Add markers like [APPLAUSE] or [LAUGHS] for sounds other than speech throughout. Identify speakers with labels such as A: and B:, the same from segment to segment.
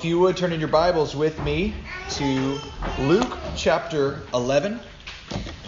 A: If you would turn in your Bibles with me to Luke chapter 11.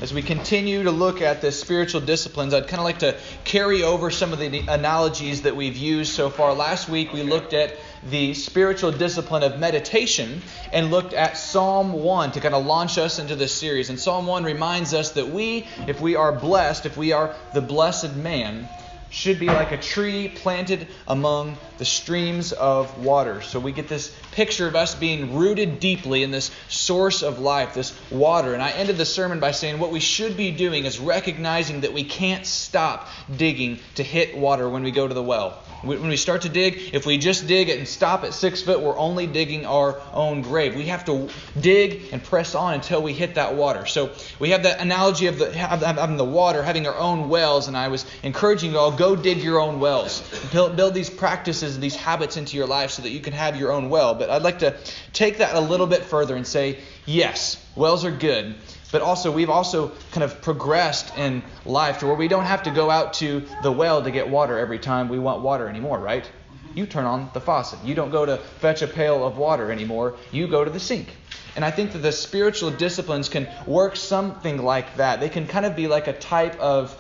A: As we continue to look at the spiritual disciplines, I'd kind of like to carry over some of the analogies that we've used so far. Last week we looked at the spiritual discipline of meditation and looked at Psalm 1 to kind of launch us into this series. And Psalm 1 reminds us that we, if we are blessed, if we are the blessed man, should be like a tree planted among the streams of water. So we get this picture of us being rooted deeply in this source of life, this water. And I ended the sermon by saying what we should be doing is recognizing that we can't stop digging to hit water when we go to the well. When we start to dig, if we just dig it and stop at six foot, we're only digging our own grave. We have to dig and press on until we hit that water. So we have that analogy of the, having the water, having our own wells, and I was encouraging you all go dig your own wells. Build, build these practices, and these habits into your life so that you can have your own well. But I'd like to take that a little bit further and say, yes, wells are good. But also, we've also kind of progressed in life to where we don't have to go out to the well to get water every time we want water anymore, right? You turn on the faucet. You don't go to fetch a pail of water anymore. You go to the sink. And I think that the spiritual disciplines can work something like that. They can kind of be like a type of,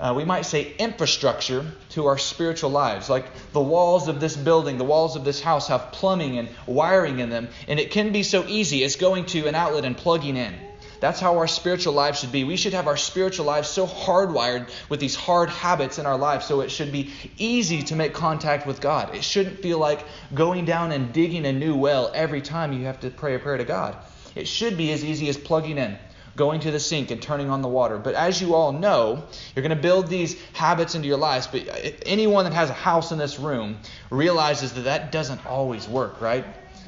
A: uh, we might say, infrastructure to our spiritual lives. Like the walls of this building, the walls of this house have plumbing and wiring in them. And it can be so easy as going to an outlet and plugging in. That's how our spiritual lives should be. We should have our spiritual lives so hardwired with these hard habits in our life so it should be easy to make contact with God. It shouldn't feel like going down and digging a new well every time you have to pray a prayer to God. It should be as easy as plugging in going to the sink and turning on the water. But as you all know, you're going to build these habits into your lives. But anyone that has a house in this room realizes that that doesn't always work, right?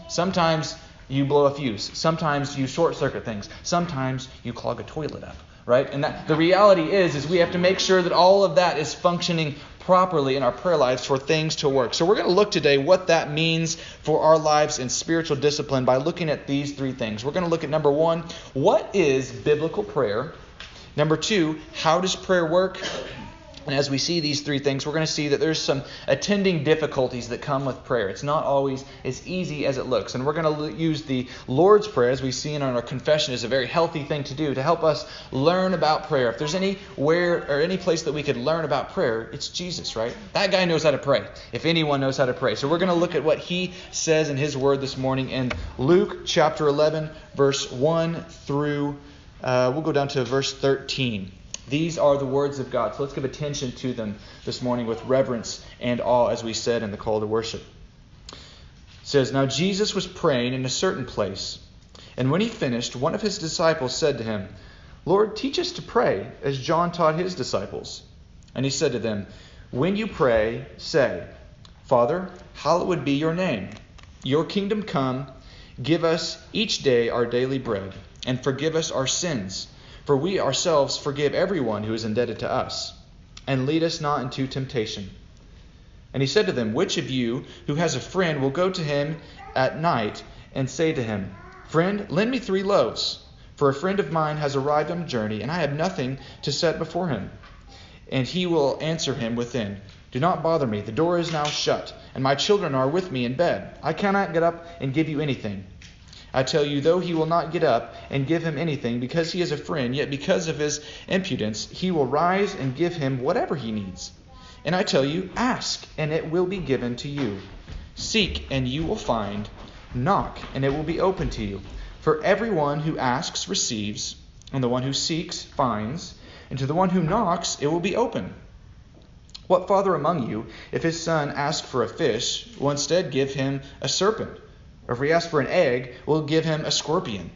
A: Sometimes you blow a fuse. Sometimes you short circuit things. Sometimes you clog a toilet up, right? And that, the reality is is we have to make sure that all of that is functioning properly in our prayer lives for things to work. So we're going to look today what that means for our lives in spiritual discipline by looking at these three things. We're going to look at number 1, what is biblical prayer? Number 2, how does prayer work? And as we see these three things, we're going to see that there's some attending difficulties that come with prayer. It's not always as easy as it looks. And we're going to use the Lord's Prayer, as we see in our confession, as a very healthy thing to do to help us learn about prayer. If there's anywhere or any place that we could learn about prayer, it's Jesus, right? That guy knows how to pray, if anyone knows how to pray. So we're going to look at what he says in his word this morning in Luke chapter 11, verse 1 through, uh, we'll go down to verse 13. These are the words of God. So let's give attention to them this morning with reverence and awe, as we said in the call to worship. It says, Now Jesus was praying in a certain place, and when he finished, one of his disciples said to him, Lord, teach us to pray, as John taught his disciples. And he said to them, When you pray, say, Father, hallowed be your name. Your kingdom come. Give us each day our daily bread, and forgive us our sins for we ourselves forgive everyone who is indebted to us. And lead us not into temptation. And he said to them, Which of you who has a friend will go to him at night and say to him, Friend, lend me three loaves, for a friend of mine has arrived on a journey, and I have nothing to set before him. And he will answer him within, Do not bother me, the door is now shut, and my children are with me in bed. I cannot get up and give you anything. I tell you, though he will not get up and give him anything because he is a friend, yet because of his impudence, he will rise and give him whatever he needs. And I tell you, ask, and it will be given to you. Seek, and you will find. Knock, and it will be open to you. For everyone who asks receives, and the one who seeks finds, and to the one who knocks it will be open. What father among you, if his son asks for a fish, will instead give him a serpent? Or if he asks for an egg, we'll give him a scorpion.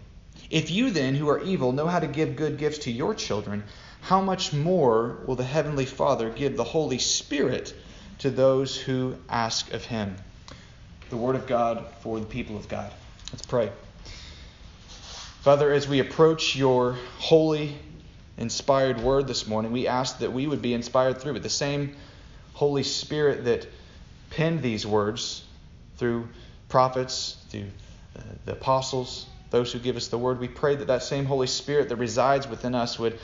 A: If you then, who are evil, know how to give good gifts to your children, how much more will the Heavenly Father give the Holy Spirit to those who ask of him? The Word of God for the people of God. Let's pray. Father, as we approach your holy, inspired word this morning, we ask that we would be inspired through it. The same Holy Spirit that penned these words through prophets, through uh, the apostles, those who give us the word. We pray that that same Holy Spirit that resides within us would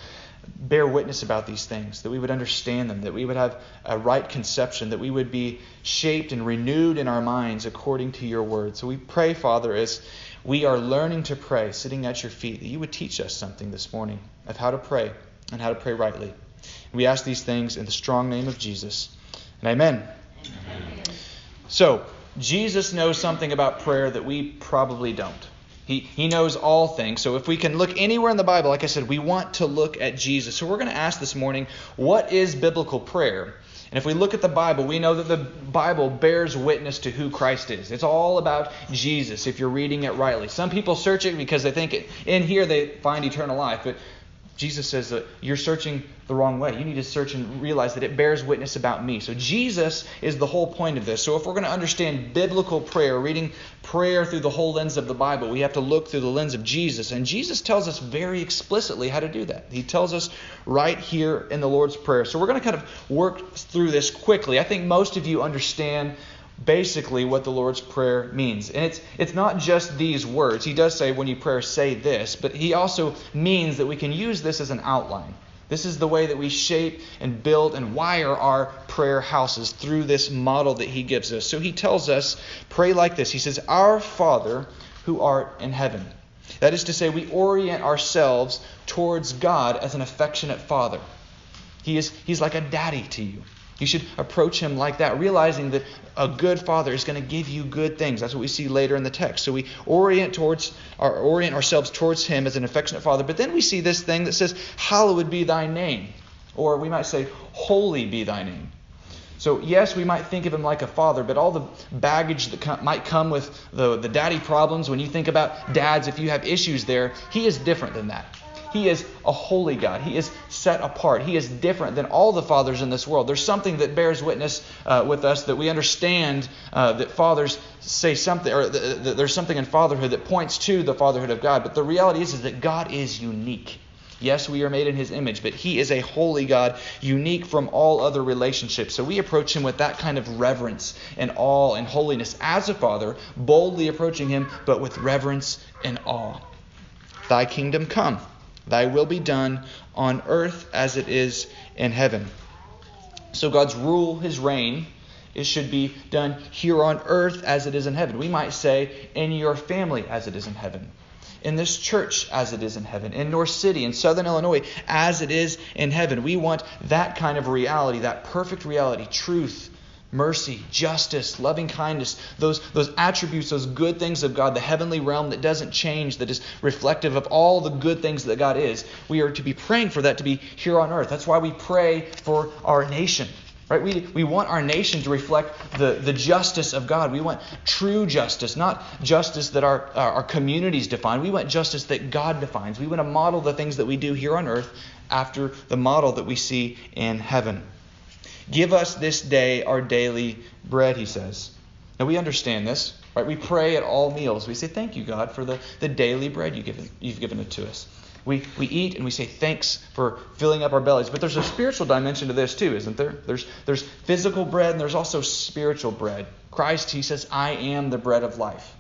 A: bear witness about these things, that we would understand them, that we would have a right conception, that we would be shaped and renewed in our minds according to your word. So we pray, Father, as we are learning to pray, sitting at your feet, that you would teach us something this morning of how to pray and how to pray rightly. We ask these things in the strong name of Jesus. And amen. amen. So, Jesus knows something about prayer that we probably don't. He, he knows all things. So if we can look anywhere in the Bible, like I said, we want to look at Jesus. So we're going to ask this morning, what is biblical prayer? And if we look at the Bible, we know that the Bible bears witness to who Christ is. It's all about Jesus if you're reading it rightly. Some people search it because they think it, in here they find eternal life, but Jesus says that you're searching the wrong way. You need to search and realize that it bears witness about me. So Jesus is the whole point of this. So if we're going to understand biblical prayer, reading prayer through the whole lens of the Bible, we have to look through the lens of Jesus. And Jesus tells us very explicitly how to do that. He tells us right here in the Lord's Prayer. So we're going to kind of work through this quickly. I think most of you understand basically what the Lord's Prayer means. And it's, it's not just these words. He does say, when you pray, say this, but he also means that we can use this as an outline. This is the way that we shape and build and wire our prayer houses through this model that he gives us. So he tells us, pray like this. He says, Our Father who art in heaven. That is to say, we orient ourselves towards God as an affectionate father. He is, he's like a daddy to you. You should approach him like that, realizing that a good father is going to give you good things. That's what we see later in the text. So we orient towards orient ourselves towards him as an affectionate father. But then we see this thing that says, "Hallowed be thy name," or we might say, "Holy be thy name." So yes, we might think of him like a father, but all the baggage that might come with the, the daddy problems, when you think about dads, if you have issues there, he is different than that. He is a holy God. He is set apart. He is different than all the fathers in this world. There's something that bears witness uh, with us that we understand uh, that fathers say something, or th- th- there's something in fatherhood that points to the fatherhood of God. But the reality is, is that God is unique. Yes, we are made in his image, but he is a holy God, unique from all other relationships. So we approach him with that kind of reverence and awe and holiness as a father, boldly approaching him, but with reverence and awe. Thy kingdom come. Thy will be done on earth as it is in heaven. So God's rule, his reign, it should be done here on earth as it is in heaven. We might say in your family as it is in heaven. In this church as it is in heaven. In North City, in Southern Illinois as it is in heaven. We want that kind of reality, that perfect reality, truth, mercy, justice, loving kindness, those, those attributes, those good things of God, the heavenly realm that doesn't change, that is reflective of all the good things that God is. We are to be praying for that to be here on earth. That's why we pray for our nation. Right? We, we want our nation to reflect the, the justice of God. We want true justice, not justice that our, our communities define. We want justice that God defines. We want to model the things that we do here on earth after the model that we see in heaven. Give us this day our daily bread, he says. Now we understand this, right? We pray at all meals. We say, Thank you, God, for the, the daily bread you given, you've given it to us. We, we eat and we say thanks for filling up our bellies. But there's a spiritual dimension to this too, isn't there? There's, there's physical bread and there's also spiritual bread. Christ, he says, I am the bread of life.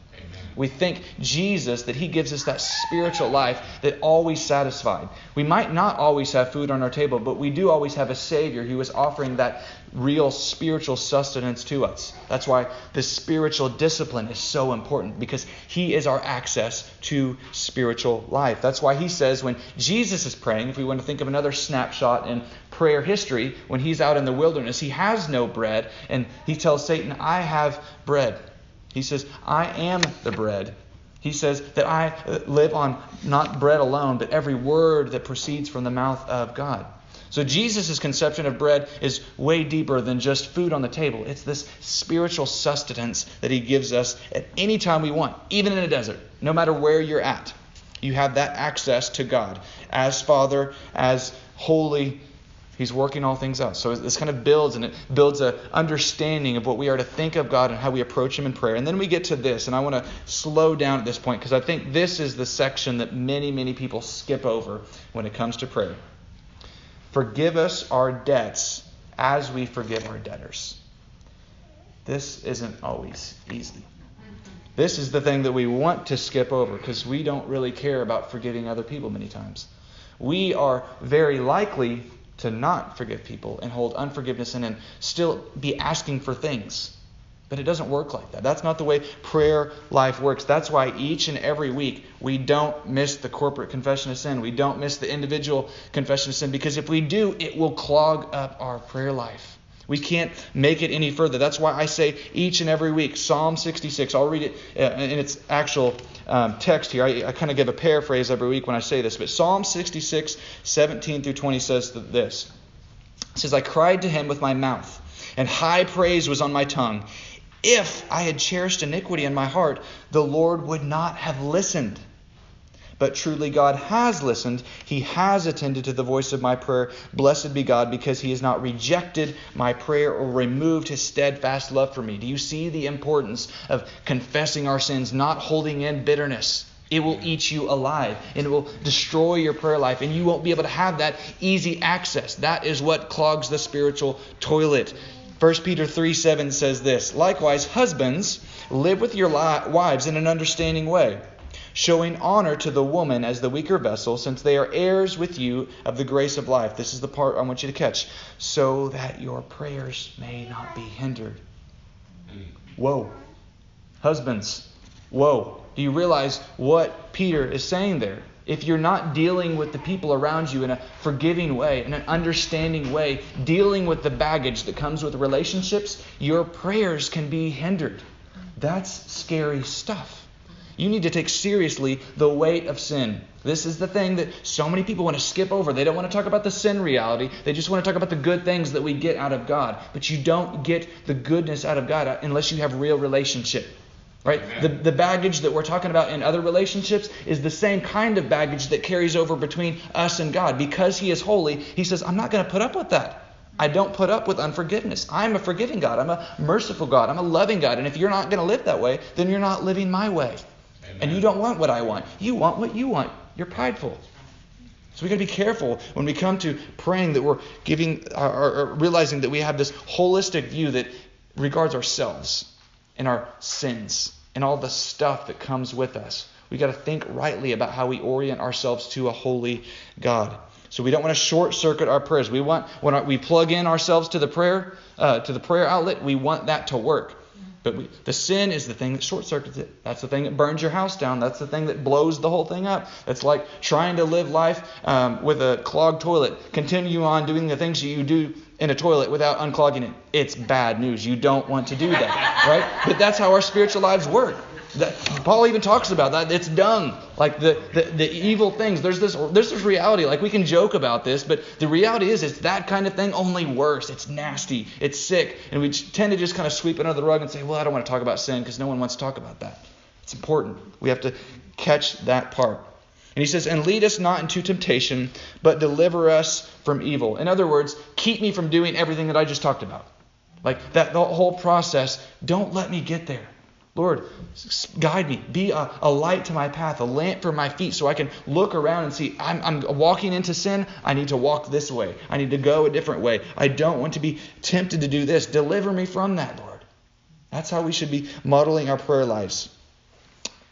A: We think Jesus, that He gives us that spiritual life that always satisfied. We might not always have food on our table, but we do always have a Savior who is offering that real spiritual sustenance to us. That's why the spiritual discipline is so important because He is our access to spiritual life. That's why He says when Jesus is praying, if we want to think of another snapshot in prayer history, when He's out in the wilderness, He has no bread, and He tells Satan, I have bread. He says, I am the bread. He says that I uh, live on not bread alone, but every word that proceeds from the mouth of God. So Jesus' conception of bread is way deeper than just food on the table. It's this spiritual sustenance that he gives us at any time we want, even in a desert, no matter where you're at. You have that access to God as Father, as holy He's working all things out. So this kind of builds and it builds an understanding of what we are to think of God and how we approach Him in prayer. And then we get to this, and I want to slow down at this point because I think this is the section that many, many people skip over when it comes to prayer. Forgive us our debts as we forgive our debtors. This isn't always easy. This is the thing that we want to skip over because we don't really care about forgiving other people many times. we are very likely to not forgive people and hold unforgiveness in and still be asking for things. But it doesn't work like that. That's not the way prayer life works. That's why each and every week we don't miss the corporate confession of sin. We don't miss the individual confession of sin because if we do, it will clog up our prayer life. We can't make it any further. That's why I say each and every week, Psalm 66. I'll read it uh, in its actual um, text here. I, I kind of give a paraphrase every week when I say this, but Psalm 66, 17 through 20 says this. It says, I cried to him with my mouth, and high praise was on my tongue. If I had cherished iniquity in my heart, the Lord would not have listened. But truly, God has listened. He has attended to the voice of my prayer. Blessed be God, because He has not rejected my prayer or removed His steadfast love for me. Do you see the importance of confessing our sins, not holding in bitterness? It will eat you alive and it will destroy your prayer life, and you won't be able to have that easy access. That is what clogs the spiritual toilet. 1 Peter 3 7 says this Likewise, husbands, live with your wives in an understanding way, showing honor to the woman as the weaker vessel, since they are heirs with you of the grace of life. This is the part I want you to catch, so that your prayers may not be hindered. Whoa. Husbands, whoa. Do you realize what Peter is saying there? if you're not dealing with the people around you in a forgiving way, in an understanding way, dealing with the baggage that comes with relationships, your prayers can be hindered. That's scary stuff. You need to take seriously the weight of sin. This is the thing that so many people want to skip over. They don't want to talk about the sin reality. They just want to talk about the good things that we get out of God. But you don't get the goodness out of God unless you have real relationship. Right? The, the baggage that we're talking about in other relationships is the same kind of baggage that carries over between us and God. Because He is holy, He says, I'm not going to put up with that. I don't put up with unforgiveness. I'm a forgiving God. I'm a merciful God. I'm a loving God. And if you're not going to live that way, then you're not living my way. And you don't want what I want. You want what you want. You're prideful. So we got to be careful when we come to praying that we're giving or, or realizing that we have this holistic view that regards ourselves and our sins and all the stuff that comes with us. We got to think rightly about how we orient ourselves to a holy God. So we don't want to short circuit our prayers. We want when we plug in ourselves to the prayer uh, to the prayer outlet, we want that to work. But we, the sin is the thing that short circuits it. That's the thing that burns your house down. That's the thing that blows the whole thing up. It's like trying to live life um, with a clogged toilet. Continue on doing the things that you do in a toilet without unclogging it. It's bad news. You don't want to do that, [LAUGHS] right? But that's how our spiritual lives work. That, Paul even talks about that. It's dung. Like the, the, the evil things. There's this there's this reality. Like we can joke about this, but the reality is it's that kind of thing, only worse. It's nasty. It's sick. And we tend to just kind of sweep it under the rug and say, well, I don't want to talk about sin because no one wants to talk about that. It's important. We have to catch that part. And he says, And lead us not into temptation, but deliver us from evil. In other words, keep me from doing everything that I just talked about. Like that the whole process, don't let me get there. Lord, guide me. Be a, a, light to my path, a lamp for my feet, so I can look around and see I'm, I'm walking into sin. I need to walk this way. I need to go a different way. I don't want to be tempted to do this. Deliver me from that, Lord. That's how we should be modeling our prayer lives.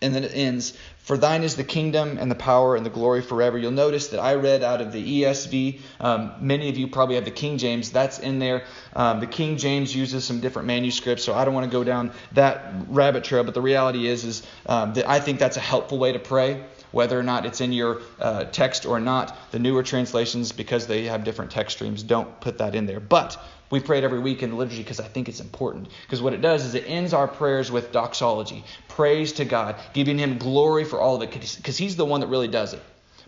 A: And then it ends for thine is the kingdom and the power and the glory forever. You'll notice that I read out of the ESV. Um, many of you probably have the King James. That's in there. Um, the King James uses some different manuscripts, so I don't want to go down that rabbit trail. But the reality is, is um, that I think that's a helpful way to pray whether or not it's in your uh, text or not. The newer translations, because they have different text streams, don't put that in there. But we pray it every week in the liturgy because I think it's important. Because what it does is it ends our prayers with doxology, praise to God, giving Him glory for all of it, because He's the one that really does it.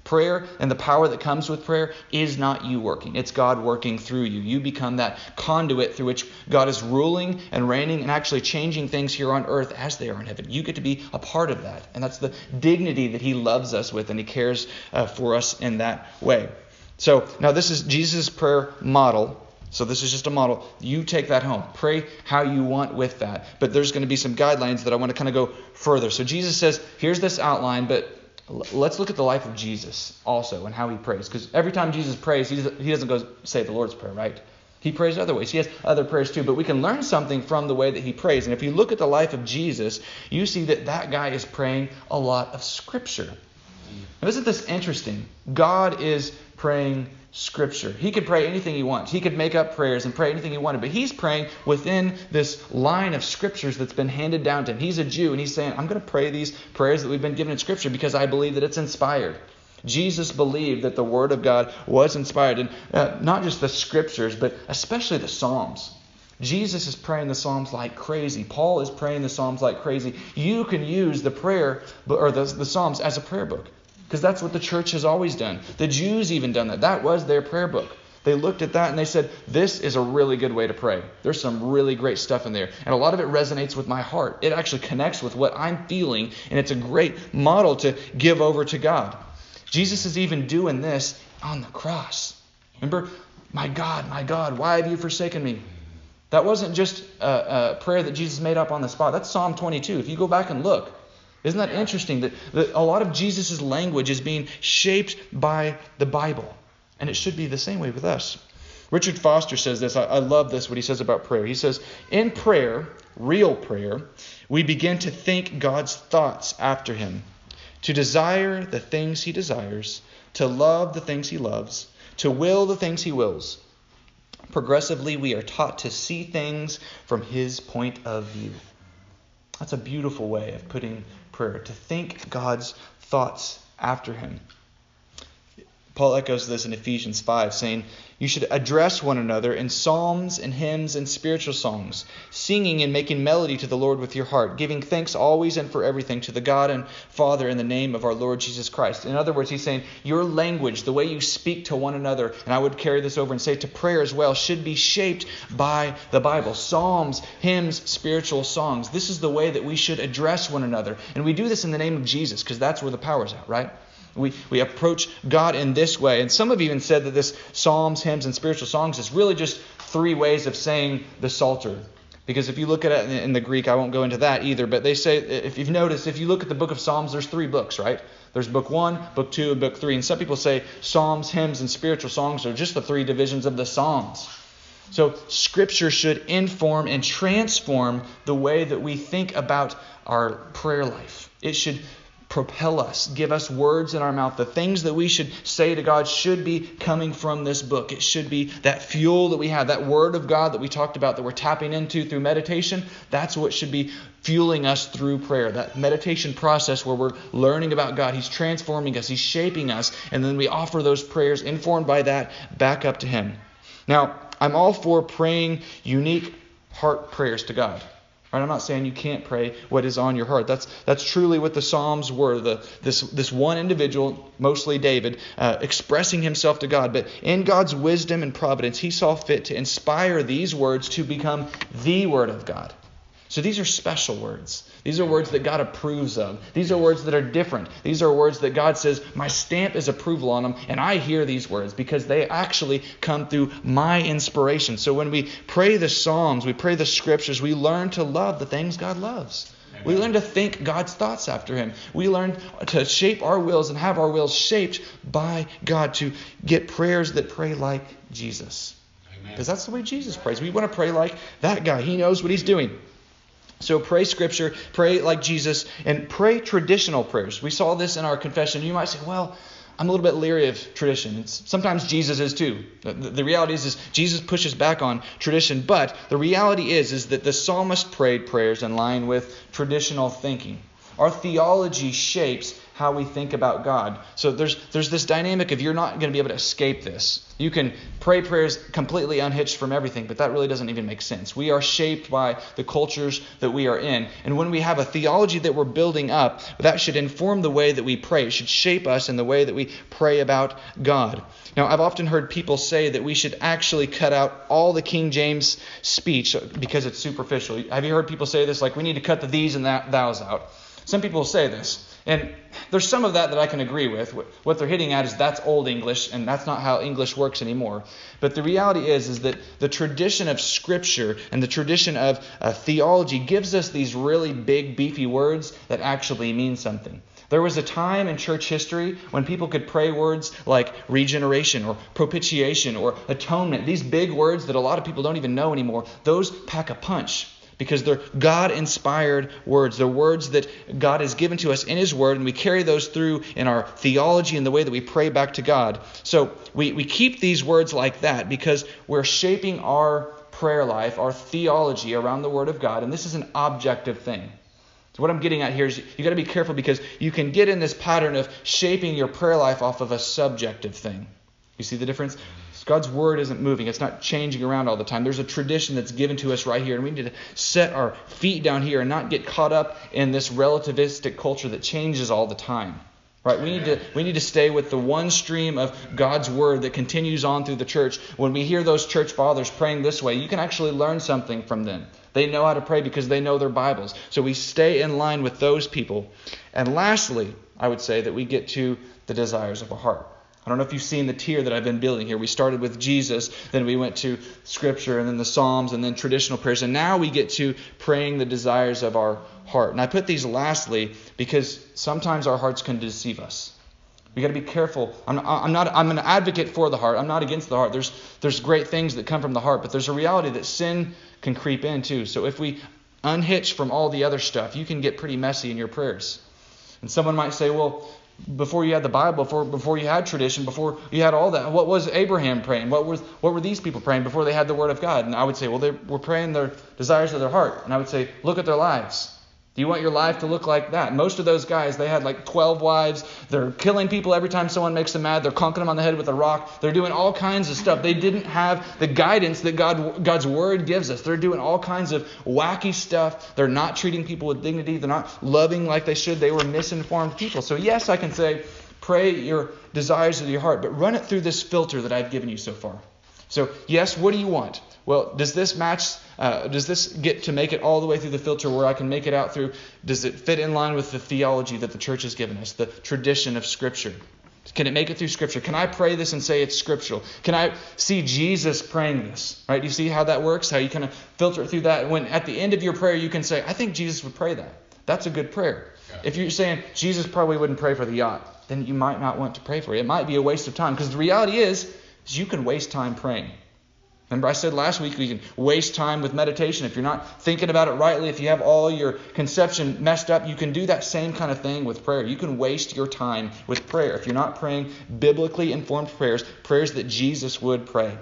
A: Prayer and the power that comes with prayer is not you working. It's God working through you. You become that conduit through which God is ruling and reigning and actually changing things here on earth as they are in heaven. You get to be a part of that. And that's the dignity that He loves us with and He cares uh, for us in that way. So now this is Jesus' prayer model. So this is just a model. You take that home. Pray how you want with that. But there's going to be some guidelines that I want to kind of go further. So Jesus says, here's this outline, but let's look at the life of Jesus also and how he prays. Because every time Jesus prays, he doesn't go say the Lord's Prayer, right? He prays other ways. He has other prayers too, but we can learn something from the way that he prays. And if you look at the life of Jesus, you see that that guy is praying a lot of Scripture. Now, isn't this interesting? God is praying Scripture. He could pray anything he wants. He could make up prayers and pray anything he wanted, but he's praying within this line of Scriptures that's been handed down to him. He's a Jew, and he's saying, I'm going to pray these prayers that we've been given in Scripture because I believe that it's inspired. Jesus believed that the Word of God was inspired, and uh, not just the Scriptures, but especially the Psalms. Jesus is praying the Psalms like crazy. Paul is praying the Psalms like crazy. You can use the prayer or the, the Psalms as a prayer book because that's what the church has always done. The Jews even done that. That was their prayer book. They looked at that and they said, This is a really good way to pray. There's some really great stuff in there. And a lot of it resonates with my heart. It actually connects with what I'm feeling, and it's a great model to give over to God. Jesus is even doing this on the cross. Remember, my God, my God, why have you forsaken me? That wasn't just a, a, prayer that Jesus made up on the spot. That's Psalm 22. If you go back and look, isn't that interesting that, that a lot of Jesus' language is being shaped by the Bible? And it should be the same way with us. Richard Foster says this. I, I love this, what he says about prayer. He says, In prayer, real prayer, we begin to think God's thoughts after Him, to desire the things He desires, to love the things He loves, to will the things He wills. Progressively, we are taught to see things from His point of view. That's a beautiful way of putting prayer, to think God's thoughts after Him. Paul echoes this in Ephesians 5, saying, You should address one another in psalms and hymns and spiritual songs, singing and making melody to the Lord with your heart, giving thanks always and for everything to the God and Father in the name of our Lord Jesus Christ. In other words, he's saying, Your language, the way you speak to one another, and I would carry this over and say to prayer as well, should be shaped by the Bible. Psalms, hymns, spiritual songs. This is the way that we should address one another. And we do this in the name of Jesus, because that's where the power's at, right? We, we approach God in this way. And some have even said that this Psalms, hymns, and spiritual songs is really just three ways of saying the Psalter. Because if you look at it in the Greek, I won't go into that either, but they say, if you've noticed, if you look at the book of Psalms, there's three books, right? There's book one, book two, and book three. And some people say Psalms, hymns, and spiritual songs are just the three divisions of the Psalms. So Scripture should inform and transform the way that we think about our prayer life. It should propel us, give us words in our mouth. The things that we should say to God should be coming from this book. It should be that fuel that we have, that word of God that we talked about that we're tapping into through meditation. That's what should be fueling us through prayer. That meditation process where we're learning about God. He's transforming us, He's shaping us, and then we offer those prayers informed by that back up to Him. Now, I'm all for praying unique heart prayers to God. Right? I'm not saying you can't pray what is on your heart. That's that's truly what the Psalms were. The this this one individual, mostly David, uh, expressing himself to God. But in God's wisdom and providence, He saw fit to inspire these words to become the Word of God. So these are special words. These are words that God approves of. These are words that are different. These are words that God says, My stamp is approval on them, and I hear these words because they actually come through my inspiration. So when we pray the Psalms, we pray the Scriptures, we learn to love the things God loves. Amen. We learn to think God's thoughts after Him. We learn to shape our wills and have our wills shaped by God to get prayers that pray like Jesus. Because that's the way Jesus prays. We want to pray like that guy. He knows what he's doing. So pray scripture, pray like Jesus, and pray traditional prayers. We saw this in our confession. You might say, well, I'm a little bit leery of tradition. It's, sometimes Jesus is too. The, the, reality is, is Jesus pushes back on tradition, but the reality is, is that the psalmist prayed prayers in line with traditional thinking. Our theology shapes how we think about God. So there's there's this dynamic of you're not going to be able to escape this. You can pray prayers completely unhitched from everything, but that really doesn't even make sense. We are shaped by the cultures that we are in. And when we have a theology that we're building up, that should inform the way that we pray. It should shape us in the way that we pray about God. Now, I've often heard people say that we should actually cut out all the King James speech because it's superficial. Have you heard people say this? Like, we need to cut the these and that thous out. Some people say this. And there's some of that that I can agree with. What they're hitting at is that's old English, and that's not how English works anymore. But the reality is, is that the tradition of Scripture and the tradition of uh, theology gives us these really big, beefy words that actually mean something. There was a time in church history when people could pray words like regeneration or propitiation or atonement. These big words that a lot of people don't even know anymore. Those pack a punch because they're God inspired words. They're words that God has given to us in His Word, and we carry those through in our theology and the way that we pray back to God. So we, we keep these words like that because we're shaping our prayer life, our theology around the Word of God, and this is an objective thing. So what I'm getting at here is you got to be careful because you can get in this pattern of shaping your prayer life off of a subjective thing. You see the difference? God's word isn't moving. It's not changing around all the time. There's a tradition that's given to us right here, and we need to set our feet down here and not get caught up in this relativistic culture that changes all the time. Right? We need to we need to stay with the one stream of God's word that continues on through the church. When we hear those church fathers praying this way, you can actually learn something from them. They know how to pray because they know their Bibles. So we stay in line with those people. And lastly, I would say that we get to the desires of a heart. I don't know if you've seen the tier that I've been building here. We started with Jesus, then we went to Scripture, and then the Psalms, and then traditional prayers. And now we get to praying the desires of our heart. And I put these lastly because sometimes our hearts can deceive us. We got to be careful. I'm, I'm, not. I'm an advocate for the heart. I'm not against the heart. There's there's great things that come from the heart, but there's a reality that sin can creep in too. So if we unhitch from all the other stuff, you can get pretty messy in your prayers. And someone might say, well, before you had the Bible, before before you had tradition, before you had all that, what was Abraham praying? What was what were these people praying before they had the Word of God? And I would say, well, they were praying their desires of their heart. And I would say, look at their lives. Do you want your life to look like that? Most of those guys, they had like 12 wives. They're killing people every time someone makes them mad. They're conking them on the head with a rock. They're doing all kinds of stuff. They didn't have the guidance that God, God's word gives us. They're doing all kinds of wacky stuff. They're not treating people with dignity. They're not loving like they should. They were misinformed people. So, yes, I can say, pray your desires of your heart, but run it through this filter that I've given you so far. So, yes, what do you want? Well, does this match? Uh, does this get to make it all the way through the filter where I can make it out through? Does it fit in line with the theology that the church has given us, the tradition of Scripture? Can it make it through Scripture? Can I pray this and say it's scriptural? Can I see Jesus praying this? Right? Do you see how that works? How you kind of filter it through that? When at the end of your prayer, you can say, I think Jesus would pray that. That's a good prayer. If you're saying Jesus probably wouldn't pray for the yacht, then you might not want to pray for it. It might be a waste of time because the reality is, is you can waste time praying. Remember, I said last week we can waste time with meditation. If you're not thinking about it rightly, if you have all your conception messed up, you can do that same kind of thing with prayer. You can waste your time with prayer if you're not praying biblically informed prayers, prayers that Jesus would pray.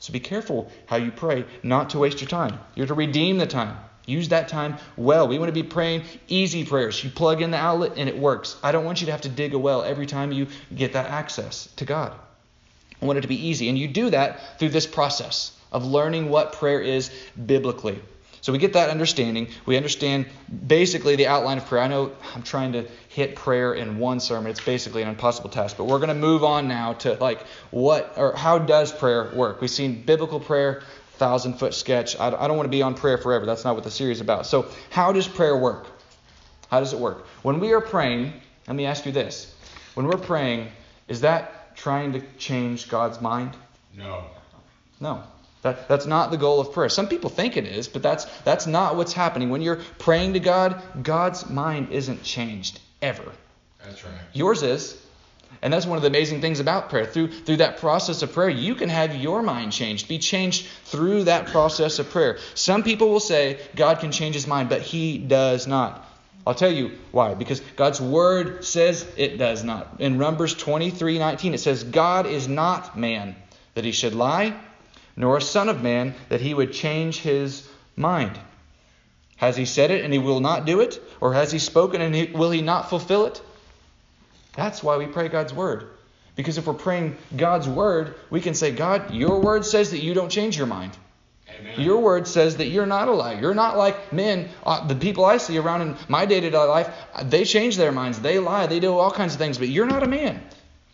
A: So be careful how you pray, not to waste your time. You're to redeem the time. Use that time well. We want to be praying easy prayers. You plug in the outlet and it works. I don't want you to have to dig a well every time you get that access to God. I want it to be easy. And you do that through this process of learning what prayer is biblically. So we get that understanding. We understand basically the outline of prayer. I know I'm trying to hit prayer in one sermon. It's basically an impossible task. But we're going to move on now to like what or how does prayer work? We've seen biblical prayer, thousand foot sketch. I don't want to be on prayer forever. That's not what the series is about. So how does prayer work? How does it work? When we are praying, let me ask you this. When we're praying, is that trying to change God's mind?
B: No.
A: No. That, that's not the goal of prayer. Some people think it is, but that's, that's not what's happening. When you're praying to God, God's mind isn't changed ever.
B: That's right.
A: Yours is. And that's one of the amazing things about prayer. Through, through that process of prayer, you can have your mind changed, be changed through that process of prayer. Some people will say God can change his mind, but he does not. I'll tell you why. Because God's word says it does not. In Numbers 23 19, it says, God is not man that he should lie nor a son of man that he would change his mind. Has he said it and he will not do it? Or has he spoken and he, will he not fulfill it? That's why we pray God's word. Because if we're praying God's word, we can say, God, your word says that you don't change your mind.
B: Amen.
A: Your word says that you're not a liar. You're not like men, uh, the people I see around in my day to day life. They change their minds. They lie. They do all kinds of things. But you're not a man.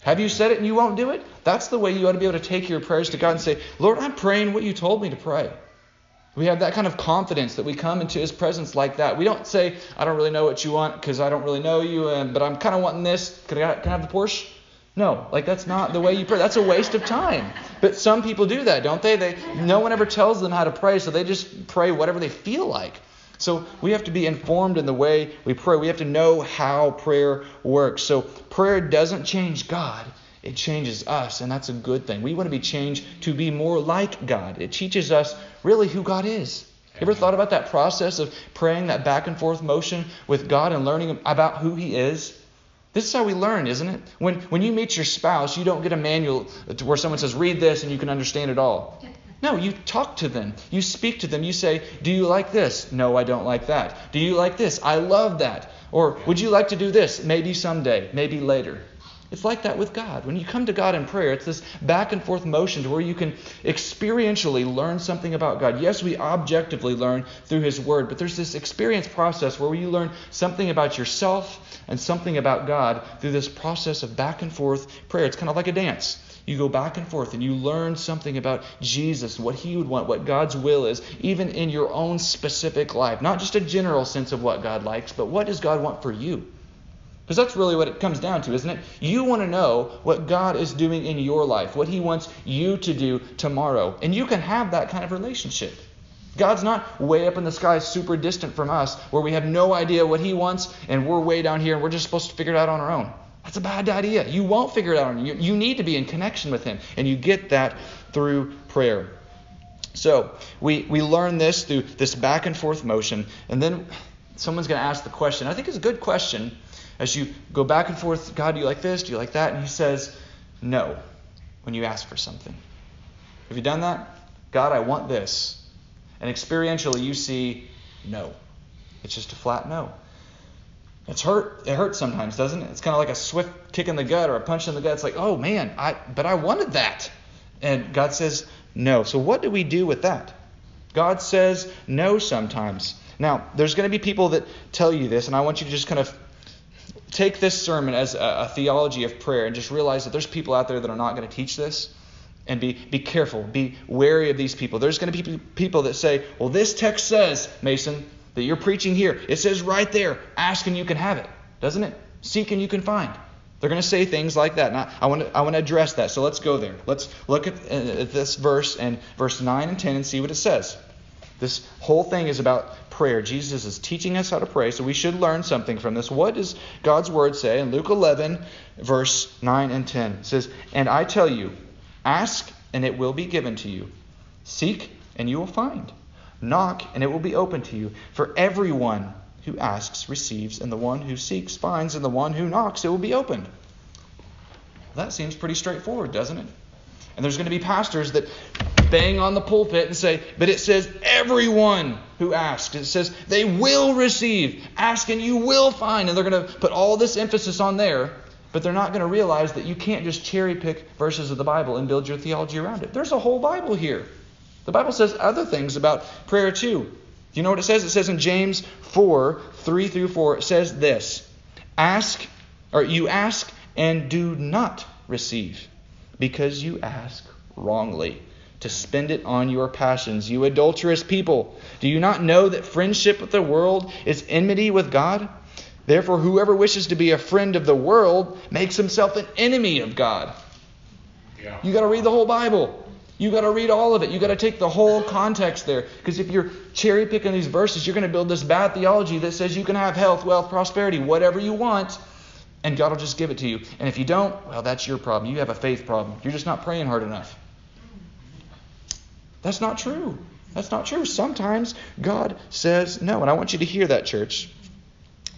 A: Have you said it and you won't do it? That's the way you ought to be able to take your prayers to God and say, Lord, I'm praying what you told me to pray. We have that kind of confidence that we come into His presence like that. We don't say, I don't really know what you want because I don't really know you, and, but I'm kind of wanting this. Can I, can I have the Porsche? No, like that's not the way you pray. That's a waste of time. But some people do that, don't they? They no one ever tells them how to pray, so they just pray whatever they feel like. So we have to be informed in the way we pray. We have to know how prayer works. So prayer doesn't change God, it changes us, and that's a good thing. We want to be changed to be more like God. It teaches us really who God is. You ever thought about that process of praying, that back and forth motion with God and learning about who He is? This is how we learn, isn't it? When, when you meet your spouse, you don't get a manual where someone says, read this and you can understand it all. [LAUGHS] No, you talk to them. You speak to them. You say, Do you like this? No, I don't like that. Do you like this? I love that. Or would you like to do this? Maybe someday, maybe later. It's like that with God. When you come to God in prayer, it's this back and forth motion to where you can experientially learn something about God. Yes, we objectively learn through His Word, but there's this experience process where you learn something about yourself and something about God through this process of back and forth prayer. It's kind of like a dance. You go back and forth and you learn something about Jesus, what He would want, what God's will is, even in your own specific life. Not just a general sense of what God likes, but what does God want for you? Because that's really what it comes down to, isn't it? You want to know what God is doing in your life, what He wants you to do tomorrow. And you can have that kind of relationship. God's not way up in the sky, super distant from us, where we have no idea what He wants, and we're way down here and we're just supposed to figure it out on our own. That's a bad idea. You won't figure it out on your own. You, need to be in connection with Him, and you get that through prayer. So we, we learn this through this back and forth motion, and then someone's going to ask the question. I think it's a good question as you go back and forth, God, do you like this? Do you like that? And he says, no, when you ask for something. Have you done that? God, I want this. And experientially, you see, no. It's just a flat no. It's hurt. It hurts sometimes, doesn't it? It's kind of like a swift kick in the gut or a punch in the gut. It's like, oh man, I but I wanted that. And God says no. So what do we do with that? God says no sometimes. Now, there's going to be people that tell you this, and I want you to just kind of take this sermon as a, a, theology of prayer and just realize that there's people out there that are not going to teach this. And be, be careful, be wary of these people. There's going to be people that say, well, this text says, Mason, that you're preaching here. It says right there, ask and you can have it, doesn't it? Seek and you can find. They're going to say things like that. And I, want to, I want to address that. So let's go there. Let's look at, uh, at this verse and verse 9 and 10 and see what it says. This whole thing is about prayer. Jesus is teaching us how to pray, so we should learn something from this. What does God's word say? In Luke 11, verse 9 and 10, it says, And I tell you, ask and it will be given to you. Seek and you will find. Knock and it will be open to you. For everyone who asks receives, and the one who seeks finds, and the one who knocks it will be opened. That seems pretty straightforward, doesn't it? And there's going to be pastors that bang on the pulpit and say, but it says everyone who asks. It says they will receive. Ask and you will find. And they're going to put all this emphasis on there, but they're not going to realize that you can't just cherry pick verses of the Bible and build your theology around it. There's a whole Bible here. The Bible says other things about prayer too. You know what it says? It says in James 4 3 through 4, it says this Ask, or you ask and do not receive, because you ask wrongly to spend it on your passions. You adulterous people, do you not know that friendship with the world is enmity with God? Therefore, whoever wishes to be a friend of the world makes himself an enemy of God. Yeah. You got to read the whole Bible. You got to read all of it. You got to take the whole context there. Because if you're cherry picking these verses, you're going to build this bad theology that says you can have health, wealth, prosperity, whatever you want, and God will just give it to you. And if you don't, well, that's your problem. You have a faith problem. You're just not praying hard enough. That's not true. That's not true. Sometimes God says no. And I want you to hear that, church.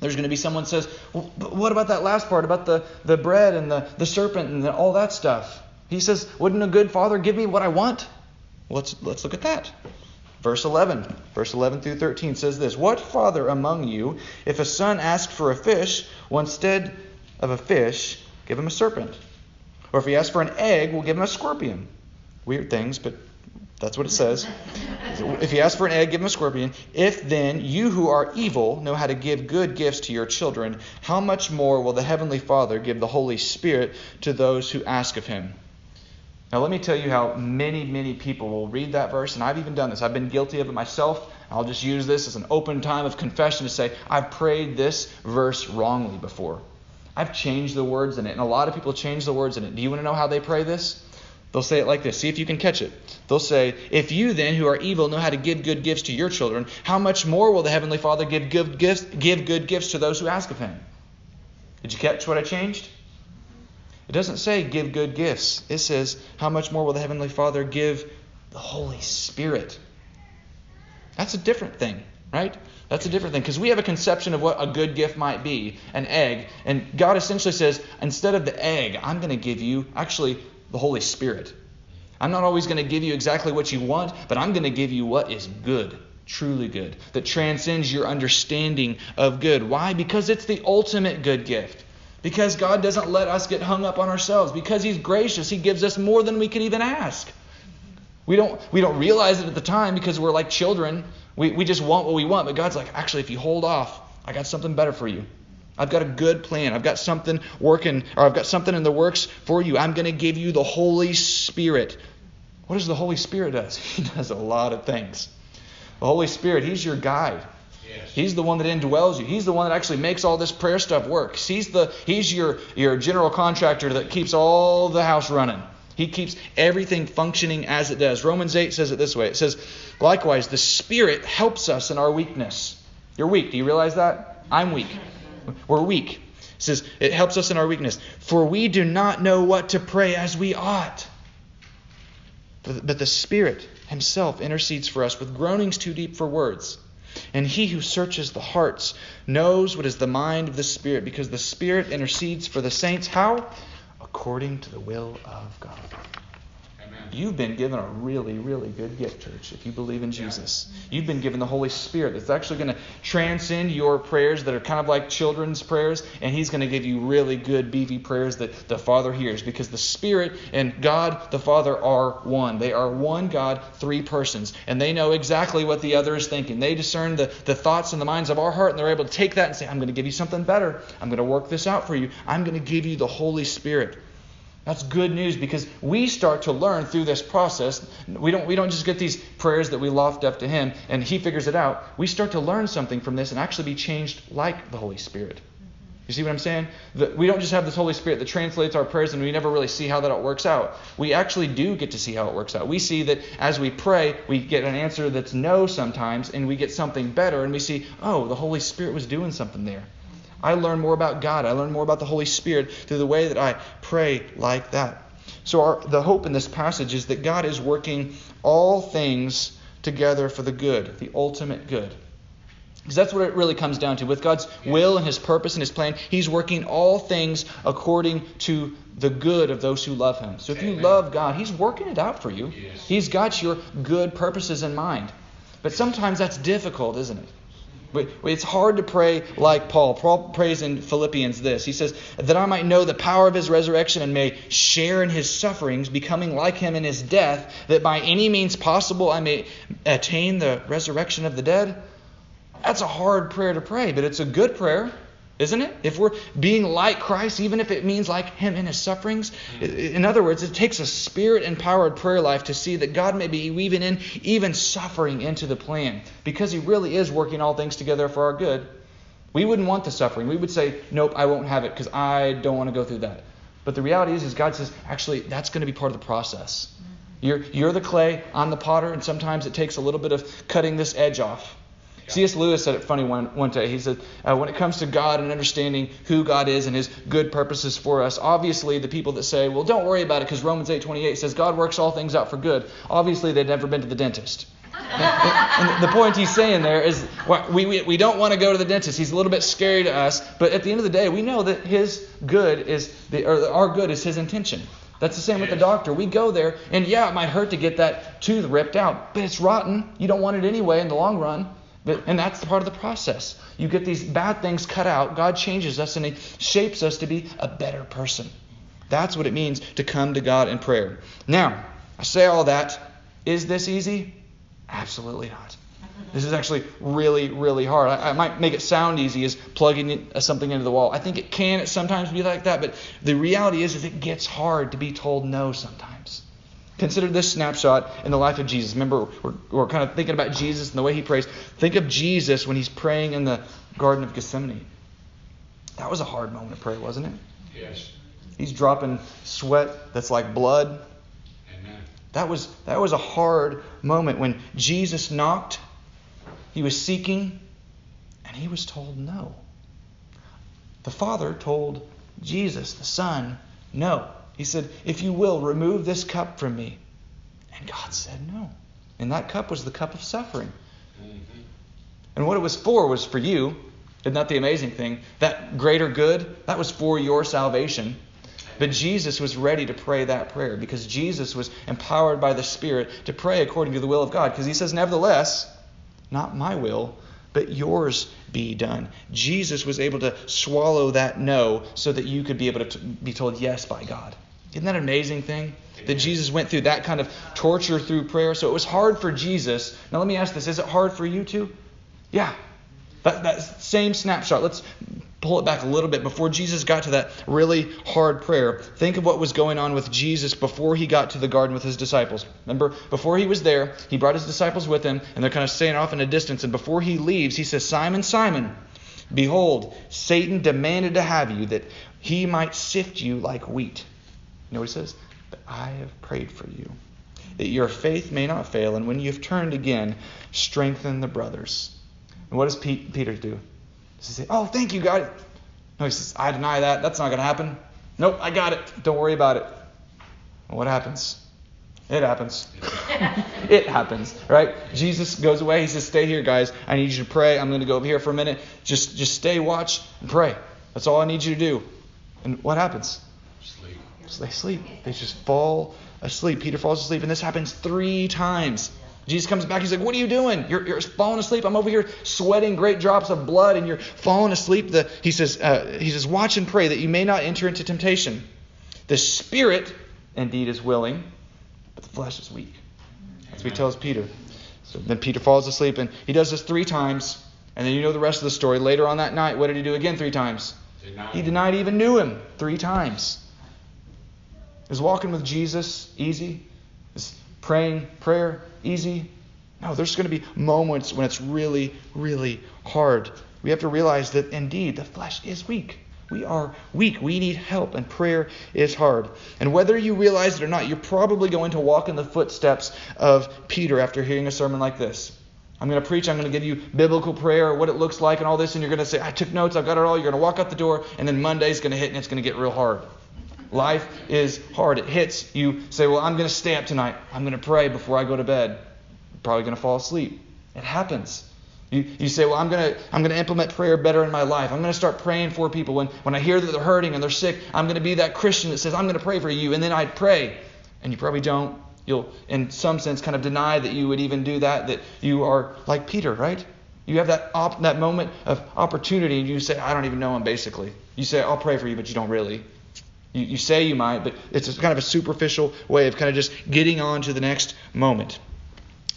A: There's going to be someone says, well, what about that last part about the, the bread and the, the serpent and the, all that stuff? He says, wouldn't a good father give me what I want? Let's, let's look at that. Verse 11, verse 11 through 13 says this What father among you, if a son asks for a fish, will instead of a fish give him a serpent? Or if he asks for an egg, will give him a scorpion? Weird things, but that's what it says. if you ask for an egg, give him a scorpion. If then you who are evil know how to give good gifts to your children, how much more will the Heavenly Father give the Holy Spirit to those who ask of him? Now, let me tell you how many, many people will read that verse, and I've even done this. I've been guilty of it myself. I'll just use this as an open time of confession to say, I've prayed this verse wrongly before. I've changed the words in it, and a lot of people change the words in it. Do you want to know how they pray this? They'll say it like this. See if you can catch it. They'll say, If you then, who are evil, know how to give good gifts to your children, how much more will the Heavenly Father give good gifts, give good gifts to those who ask of Him? Did you catch what I changed? It doesn't say give good gifts. It says, How much more will the Heavenly Father give the Holy Spirit? That's a different thing, right? That's a different thing because we have a conception of what a good gift might be an egg. And God essentially says, instead of the egg, I'm going to give you actually the Holy Spirit. I'm not always going to give you exactly what you want, but I'm going to give you what is good, truly good, that transcends your understanding of good. Why? Because it's the ultimate good gift. Because God doesn't let us get hung up on ourselves. Because He's gracious, He gives us more than we could even ask. We don't, we don't realize it at the time because we're like children. We, we just want what we want. But God's like, actually, if you hold off, I got something better for you. I've got a good plan. I've got something working, or I've got something in the works for you. I'm going to give you the Holy Spirit. What does the Holy Spirit does? [LAUGHS] He does a lot of things. The Holy Spirit, He's your guide. Yes. He's the one that indwells you. He's the one that actually makes all this prayer stuff work. He's the He's your your general contractor that keeps all the house running. He keeps everything functioning as it does. Romans 8 says it this way. It says, "Likewise, the Spirit helps us in our weakness." You're weak. Do you realize that? I'm weak. We're weak. It says it helps us in our weakness. For we do not know what to pray as we ought. But the Spirit Himself intercedes for us with groanings too deep for words. And He who searches the hearts knows what is the mind of the Spirit, because the Spirit intercedes for the saints. How? According to the will of God. You've been given a really, really good gift, church, if you believe in Jesus. You've been given the Holy Spirit that's actually going to transcend your prayers that are kind of like children's prayers, and He's going to give you really good, beefy prayers that the Father hears because the Spirit and God the Father are one. They are one God, three persons, and they know exactly what the other is thinking. They discern the, the thoughts and the minds of our heart, and they're able to take that and say, I'm going to give you something better. I'm going to work this out for you. I'm going to give you the Holy Spirit. That's good news because we start to learn through this process. We don't, we don't just get these prayers that we loft up to Him and He figures it out. We start to learn something from this and actually be changed like the Holy Spirit. You see what I'm saying? That we don't just have this Holy Spirit that translates our prayers and we never really see how that all works out. We actually do get to see how it works out. We see that as we pray, we get an answer that's no sometimes and we get something better and we see, oh, the Holy Spirit was doing something there. I learn more about God. I learn more about the Holy Spirit through the way that I pray like that. So, our, the hope in this passage is that God is working all things together for the good, the ultimate good. Because that's what it really comes down to. With God's will and His purpose and His plan, He's working all things according to the good of those who love Him. So if you love God, He's working it out for you. He's got your good purposes in mind. But sometimes that's difficult, isn't it? It's hard to pray like Paul. Paul prays in Philippians this. He says, That I might know the power of his resurrection and may share in his sufferings, becoming like him in his death, that by any means possible I may attain the resurrection of the dead. That's a hard prayer to pray, but it's a good prayer. Isn't it? If we're being like Christ, even if it means like Him in His sufferings. Mm-hmm. In other words, it takes a spirit empowered prayer life to see that God may be weaving in even suffering into the plan because He really is working all things together for our good. We wouldn't want the suffering. We would say, nope, I won't have it because I don't want to go through that. But the reality is, is God says, actually, that's going to be part of the process. Mm-hmm. You're, you're the clay, I'm the potter, and sometimes it takes a little bit of cutting this edge off. C.S. Lewis said it funny one, one day. He said, uh, when it comes to God and understanding who God is and His good purposes for us, obviously the people that say, well, don't worry about it because Romans 8:28 says God works all things out for good. Obviously they've never been to the dentist. and, [LAUGHS] and the point he's saying there is we, we, we don't want to go to the dentist. He's a little bit scary to us, but at the end of the day, we know that His good is the, or our good is His intention. That's the same with the doctor. We go there, and yeah, it might hurt to get that tooth ripped out, but it's rotten. You don't want it anyway in the long run. But, and that's part of the process. You get these bad things cut out. God changes us and He shapes us to be a better person. That's what it means to come to God in prayer. Now, I say all that. Is this easy? Absolutely not. This is actually really, really hard. I, I might make it sound easy as plugging uh, something into the wall. I think it can sometimes be like that, but the reality is, is it gets hard to be told no sometimes. Consider this snapshot in the life of Jesus. Remember, we're, we're, kind of thinking about Jesus and the way he prays. Think of Jesus when he's praying in the Garden of Gethsemane. That was a hard moment of prayer, wasn't it?
B: Yes.
A: He's dropping sweat that's like blood.
B: Amen.
A: That was that was a hard moment when Jesus knocked. He was seeking, and he was told no. The Father told Jesus, the Son, no. He said, If you will, remove this cup from me. And God said no. And that cup was the cup of suffering. Mm-hmm. And what it was for was for you. Isn't that the amazing thing? That greater good, that was for your salvation. But Jesus was ready to pray that prayer because Jesus was empowered by the Spirit to pray according to the will of God. Because he says, Nevertheless, not my will, but yours be done. Jesus was able to swallow that no so that you could be able to be told yes by God. Isn't that an amazing thing? That Jesus went through that kind of torture through prayer. So it was hard for Jesus. Now, let me ask this is it hard for you too? Yeah. That, that same snapshot. Let's pull it back a little bit before Jesus got to that really hard prayer. Think of what was going on with Jesus before he got to the garden with his disciples. Remember, before he was there, he brought his disciples with him, and they're kind of staying off in a distance. And before he leaves, he says, Simon, Simon, behold, Satan demanded to have you that he might sift you like wheat. You know what he says? But I have prayed for you, that your faith may not fail, and when you've turned again, strengthen the brothers. And what does Peter do? Does he say, Oh, thank you, God? No, he says, I deny that. That's not going to happen. Nope, I got it. Don't worry about it. Well, what happens? It happens. [LAUGHS] it happens, right? Jesus goes away. He says, "Stay here, guys. I need you to pray. I'm going to go over here for a minute. Just, just stay, watch, and pray. That's all I need you to do." And what happens?
B: Sleep.
A: So they sleep. They just fall asleep. Peter falls asleep, and this happens three times. Jesus comes back. He's like, What are you doing? You're, you're falling asleep. I'm over here sweating great drops of blood, and you're falling asleep. The, he, says, uh, he says, Watch and pray that you may not enter into temptation. The spirit indeed is willing, but the flesh is weak. That's what he tells Peter. So then Peter falls asleep, and he does this three times. And then you know the rest of the story. Later on that night, what did he do again three times?
B: Denied.
A: He denied he even knew him three times. Is walking with Jesus easy? Is praying prayer easy? No, there's going to be moments when it's really, really hard. We have to realize that indeed the flesh is weak. We are weak. We need help, and prayer is hard. And whether you realize it or not, you're probably going to walk in the footsteps of Peter after hearing a sermon like this. I'm going to preach, I'm going to give you biblical prayer, what it looks like, and all this, and you're going to say, I took notes, I've got it all. You're going to walk out the door, and then Monday's going to hit, and it's going to get real hard. Life is hard. It hits. You say, Well, I'm going to stay up tonight. I'm going to pray before I go to bed. Probably going to fall asleep. It happens. You, you say, Well, I'm going to I'm going to implement prayer better in my life. I'm going to start praying for people. When, when I hear that they're hurting and they're sick, I'm going to be that Christian that says, I'm going to pray for you. And then I'd pray. And you probably don't. You'll, in some sense, kind of deny that you would even do that, that you are like Peter, right? You have that op- that moment of opportunity, and you say, I don't even know him, basically. You say, I'll pray for you, but you don't really. You, you say you might, but it's kind of a superficial way of kind of just getting on to the next moment.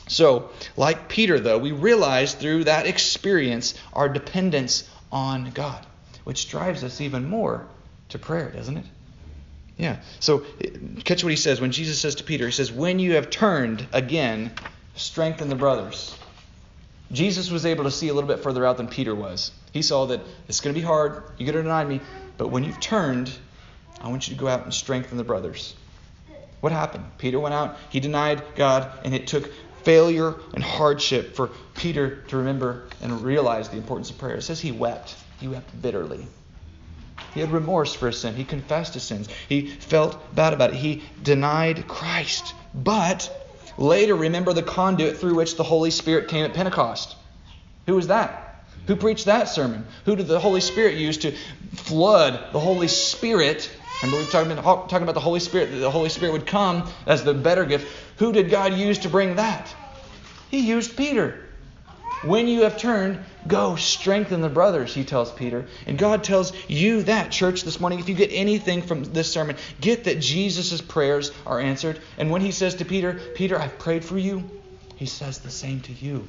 A: So, like Peter, though, we realize through that experience our dependence on God, which drives us even more to prayer, doesn't it? Yeah. So, catch what he says when Jesus says to Peter, He says, When you have turned again, strengthen the brothers. Jesus was able to see a little bit further out than Peter was. He saw that it's going to be hard, you're going to deny me, but when you've turned, I want you to go out and strengthen the brothers. What happened? Peter went out, he denied God, and it took failure and hardship for Peter to remember and realize the importance of prayer. It says he wept. He wept bitterly. He had remorse for his sin. He confessed his sins. He felt bad about it. He denied Christ. But later, remember the conduit through which the Holy Spirit came at Pentecost. Who was that? Who preached that sermon? Who did the Holy Spirit use to flood the Holy Spirit Remember, we've talking about, talking about the Holy Spirit, the Holy Spirit would come as the better gift. Who did God use to bring that? He used Peter. When you have turned, go strengthen the brothers, he tells Peter. And God tells you that, church, this morning. If you get anything from this sermon, get that Jesus' prayers are answered. And when he says to Peter, Peter, I've prayed for you, he says the same to you.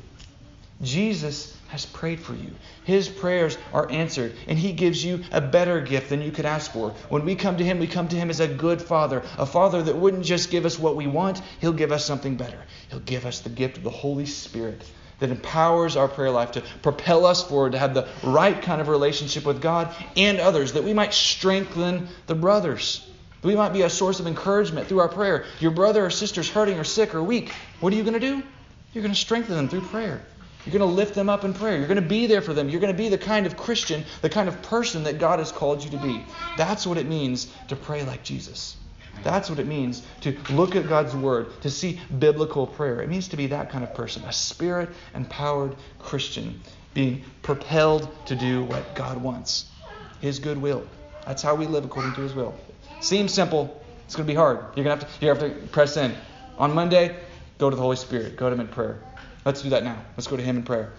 A: Jesus has prayed for you. His prayers are answered, and He gives you a better gift than you could ask for. When we come to Him, we come to Him as a good Father, a Father that wouldn't just give us what we want, He'll give us something better. He'll give us the gift of the Holy Spirit that empowers our prayer life to propel us forward, to have the right kind of relationship with God and others, that we might strengthen the brothers. That we might be a source of encouragement through our prayer. Your brother or sister's hurting or sick or weak. What are you going to do? You're going to strengthen them through prayer. You're going to lift them up in prayer. You're going to be there for them. You're going to be the kind of Christian, the kind of person that God has called you to be. That's what it means to pray like Jesus. That's what it means to look at God's Word, to see biblical prayer. It means to be that kind of person, a spirit empowered Christian, being propelled to do what God wants, His good will. That's how we live according to His will. Seems simple. It's going to be hard. You're going to have to, you have to press in. On Monday, go to the Holy Spirit. Go to Him in prayer. Let's do that now. Let's go to Him in prayer.